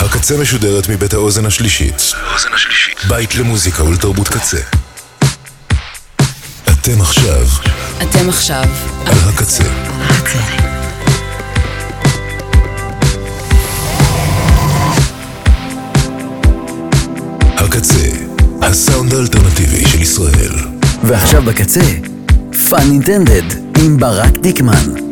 הקצה משודרת מבית האוזן השלישית. בית למוזיקה ולתרבות קצה. אתם עכשיו אתם עכשיו על הקצה. הקצה, הסאונד האלטרנטיבי של ישראל. ועכשיו בקצה, פאן אינטנדד עם ברק דיקמן.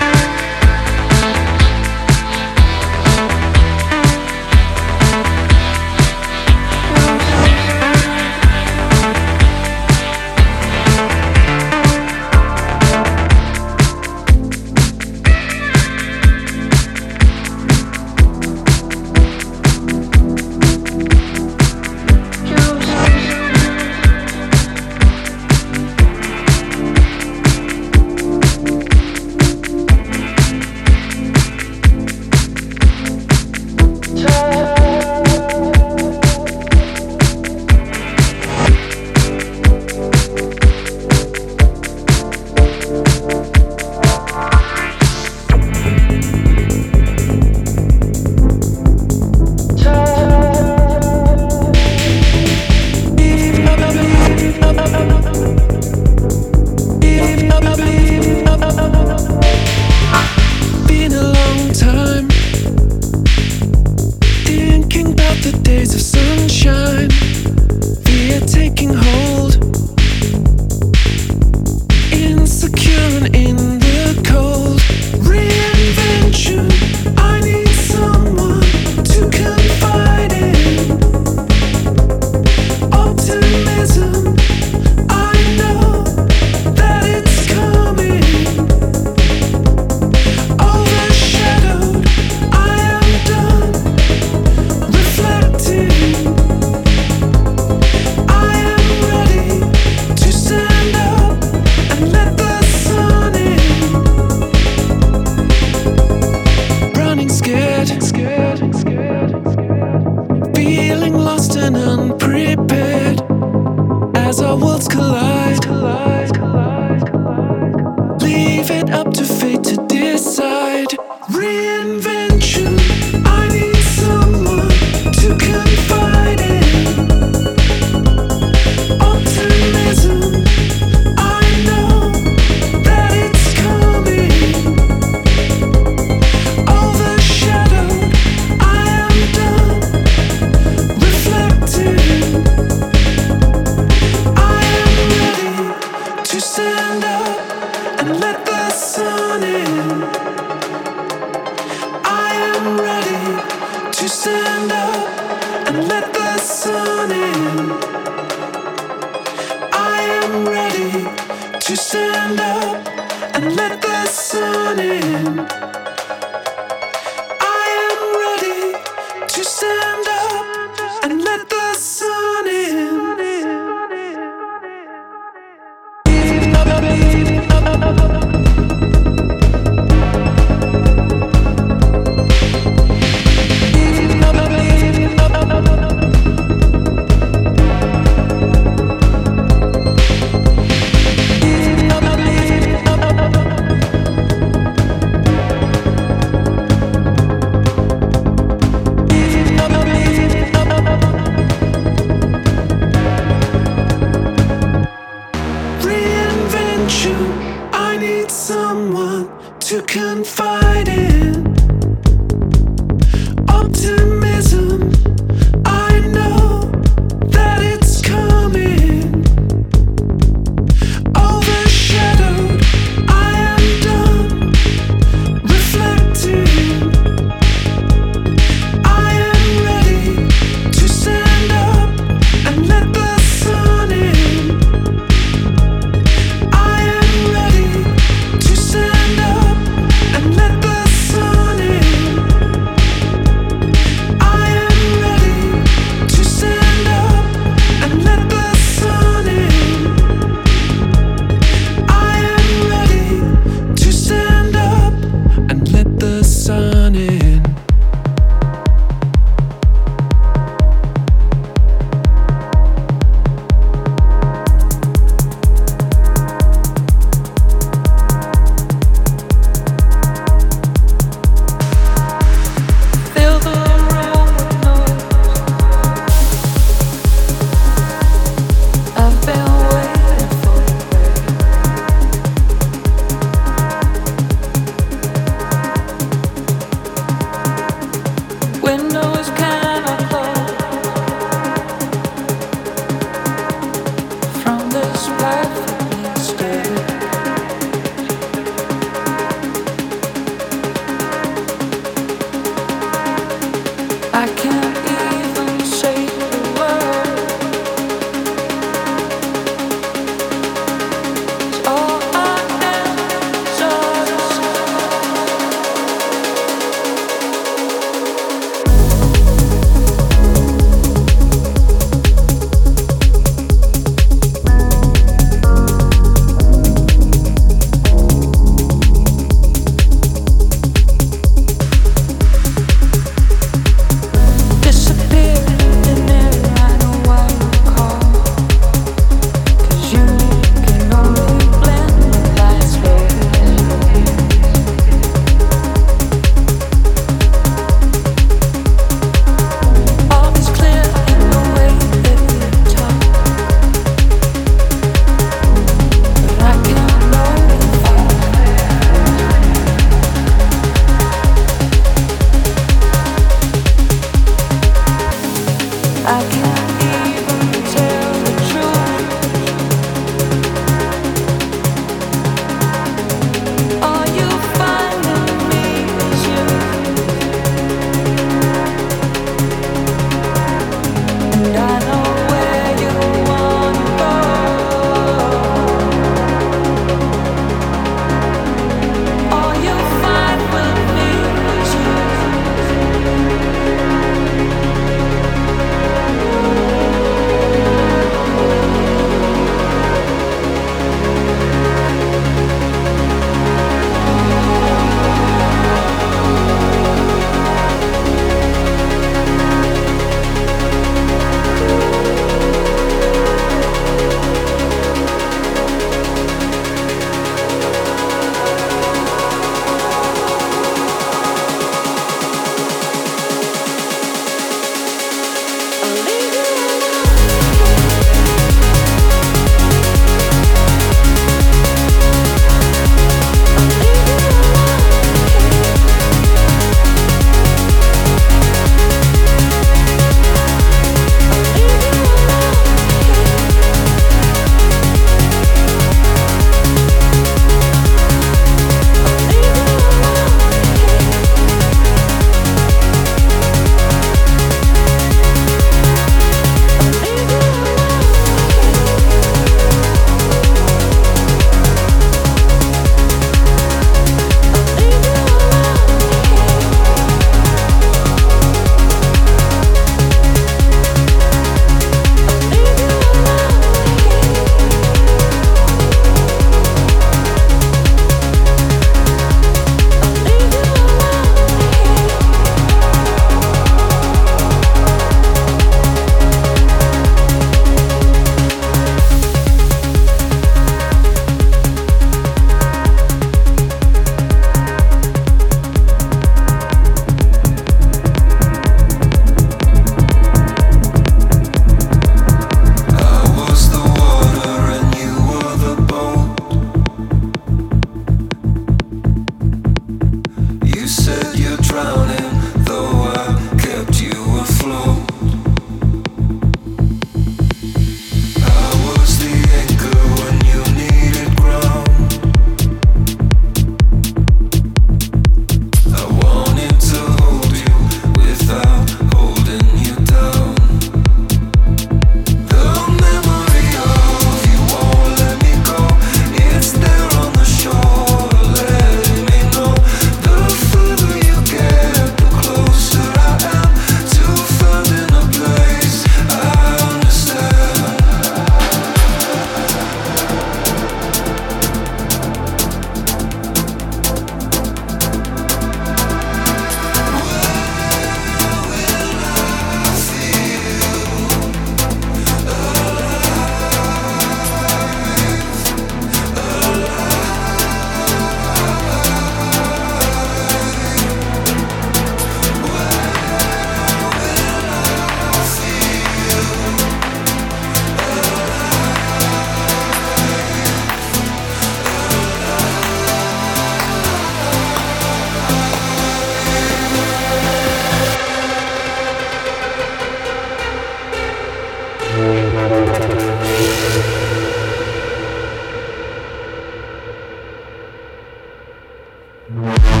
Mm-hmm.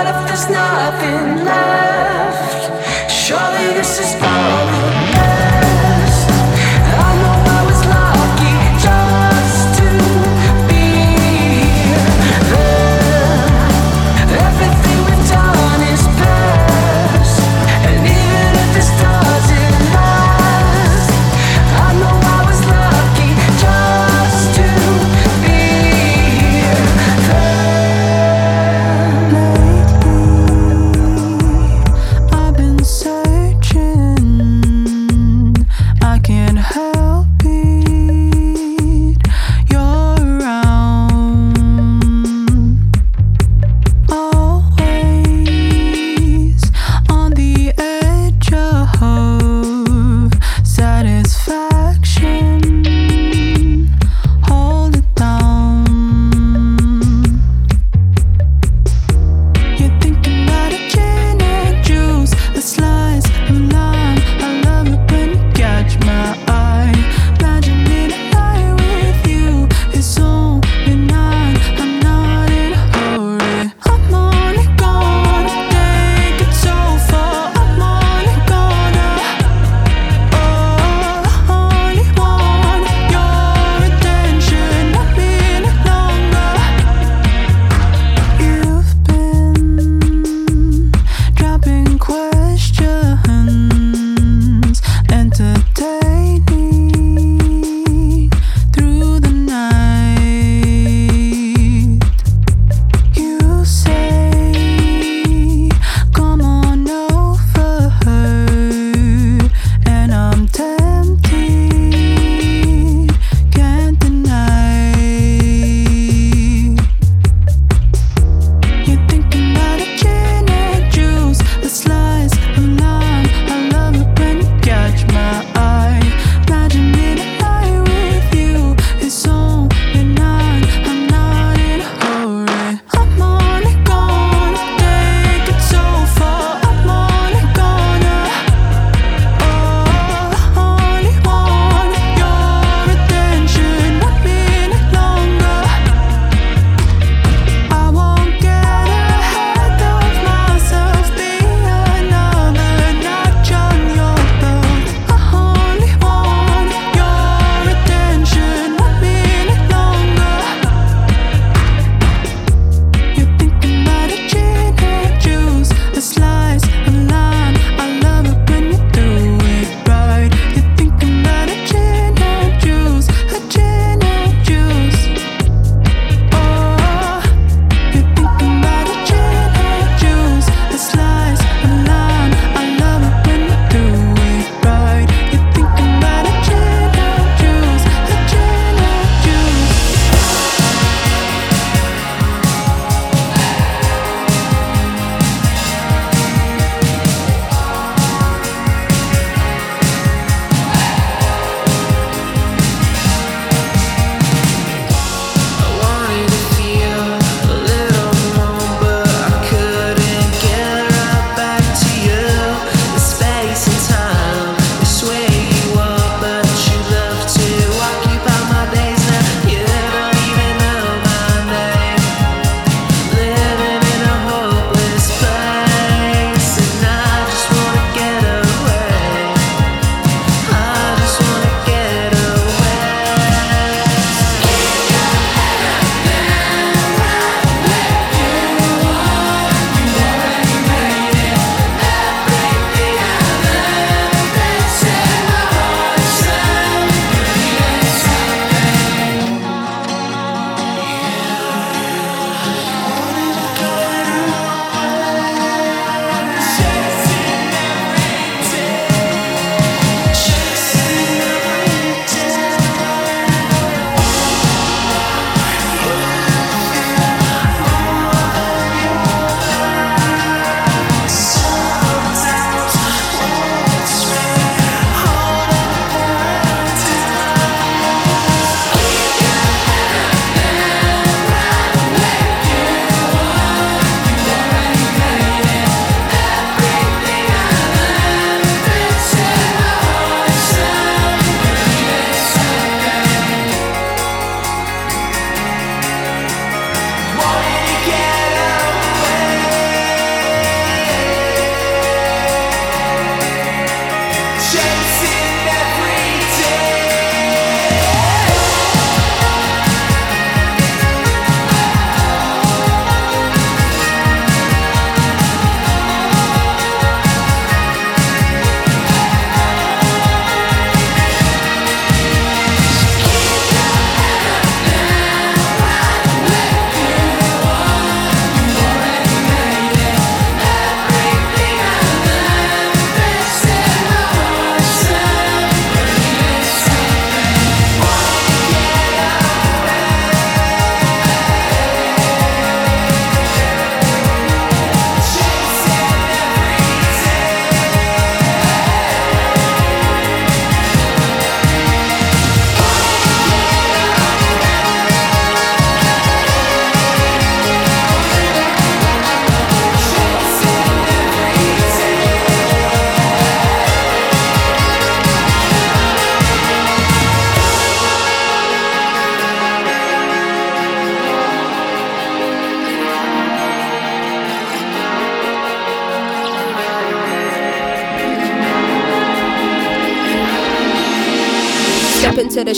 What if there's nothing left? Surely this is.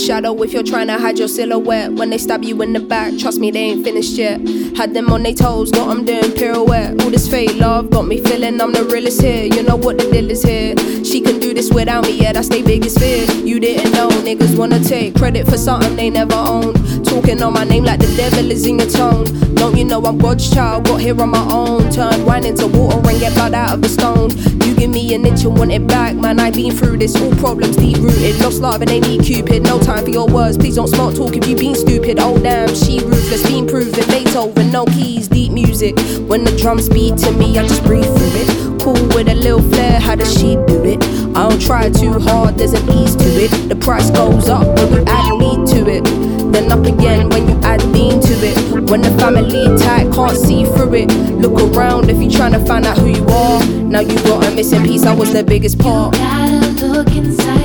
Shadow if you're trying to hide your silhouette. When they stab you in the back, trust me, they ain't finished yet. Had them on their toes, got them doing pirouette. All this fake love got me feeling I'm the realest here. You know what the deal is here. She can do this without me, yeah, that's their biggest fear. You didn't know, niggas wanna take credit for something they never owned. Talking on my name like the devil is in your tone. Don't you know I'm God's child? Got here on my own. Turn wine into water and get blood out of the stone. You give me an inch and want it back, man. I've been through this, all problems deep rooted. Lost love and they need Cupid. No time for your words, please don't smart talk if you been stupid. Oh damn, she ruthless, been proven. Beethoven, no keys, deep music. When the drums beat to me, I just breathe through it. Cool with a little flair, how does she do it? I don't try too hard, there's an ease to it. The price goes up when you add me to it. Then up again when you add lean to it. When the family tight, can't see through it. Look around if you're trying to find out who you are. Now you got a missing piece, I was the biggest part. You gotta look inside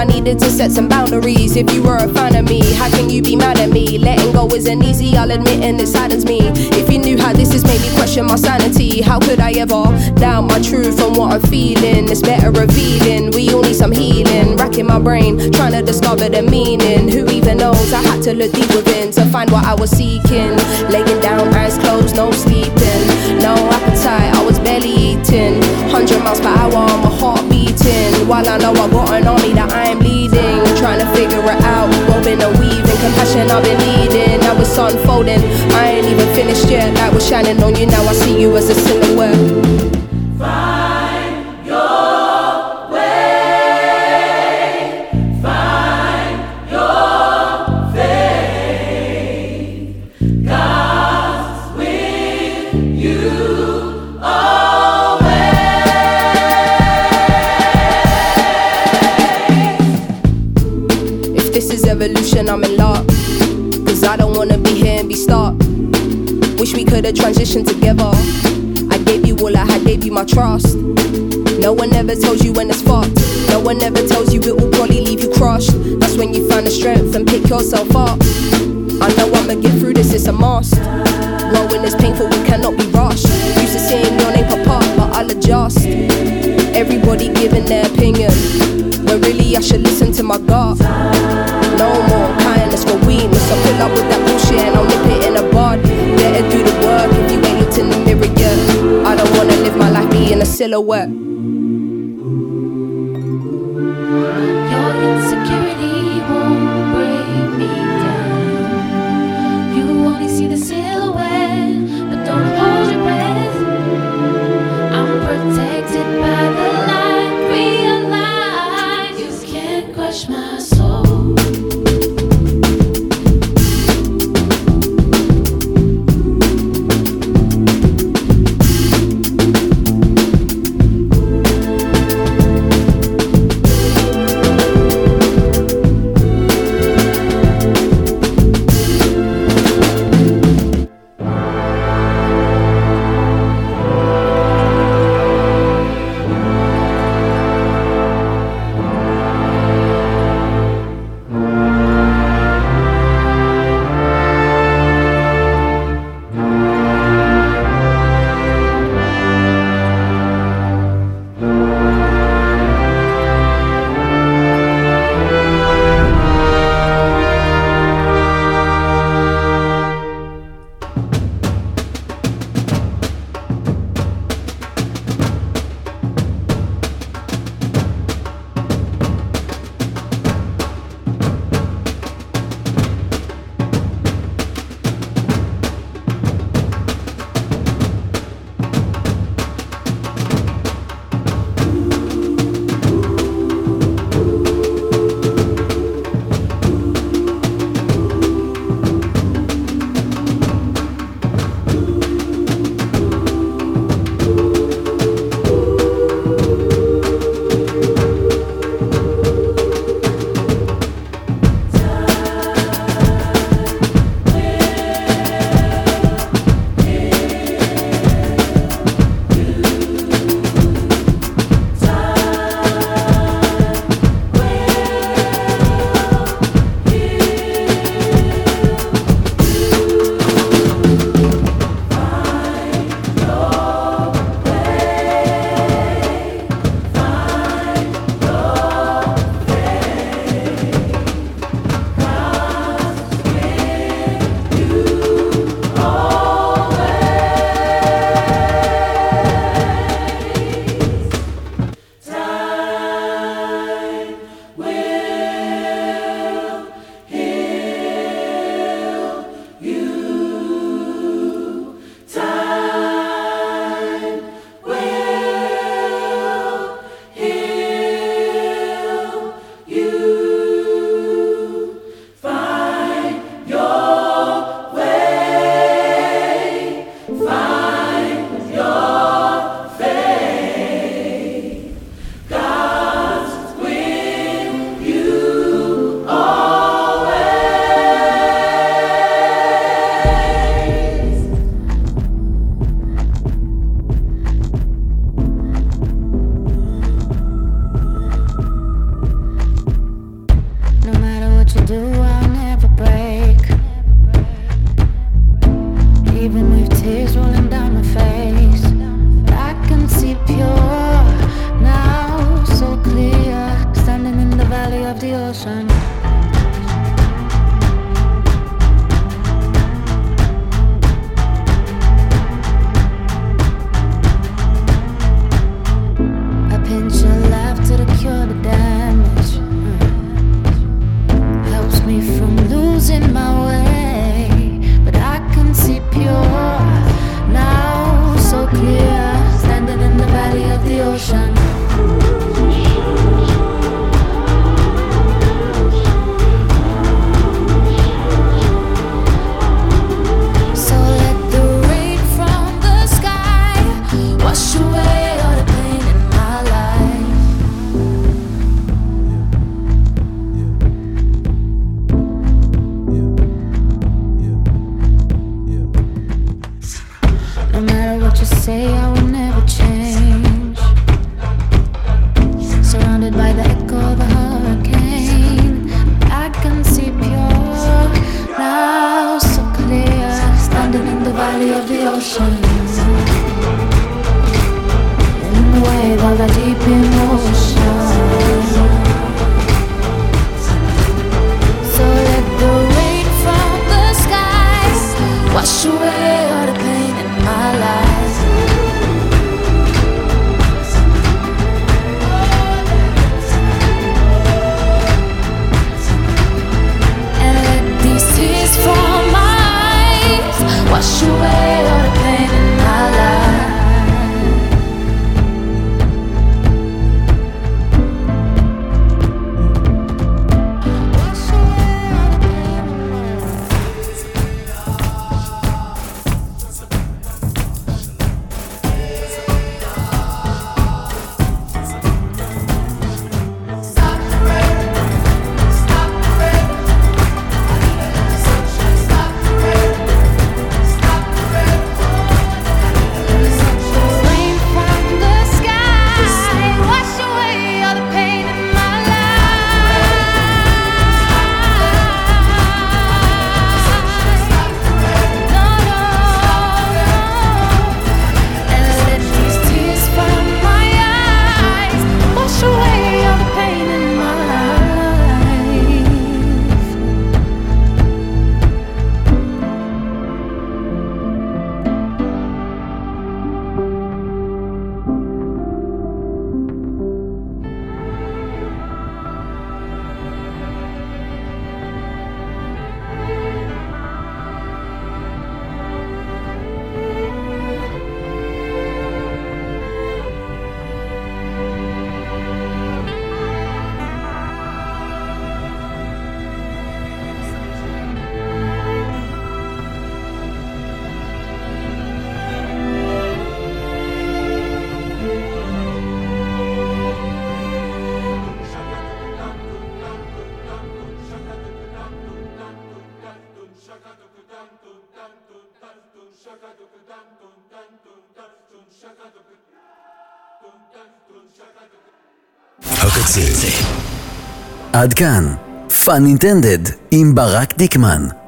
I needed to set some boundaries. If you were a fan of me, how can you be mad at me? Letting go isn't easy, I'll admit, and it saddens me. If you knew how this has made me question my sanity, how could I ever doubt my truth and what I'm feeling? It's better revealing. We all need some healing. Racking my brain, trying to discover the meaning. Who even knows? I had to look deep within to find what I was seeking. Laying down, eyes closed, no sleeping, no appetite. I was barely eating. Hundred miles per hour, my heart While I know I got an army that I am leading, trying to figure it out. Woven and weaving, compassion I've been needing. Now it's unfolding. I ain't even finished yet. Light was shining on you. Now I see you as a silhouette. Everybody giving their opinion. But really, I should listen to my gut. No more kindness for weakness. I pull up with that bullshit and I'll nip it in a bud. Better do the work if you ain't looked in the mirror yet. I don't wanna live my life being a silhouette. עד כאן, פאן אינטנדד עם ברק דיקמן.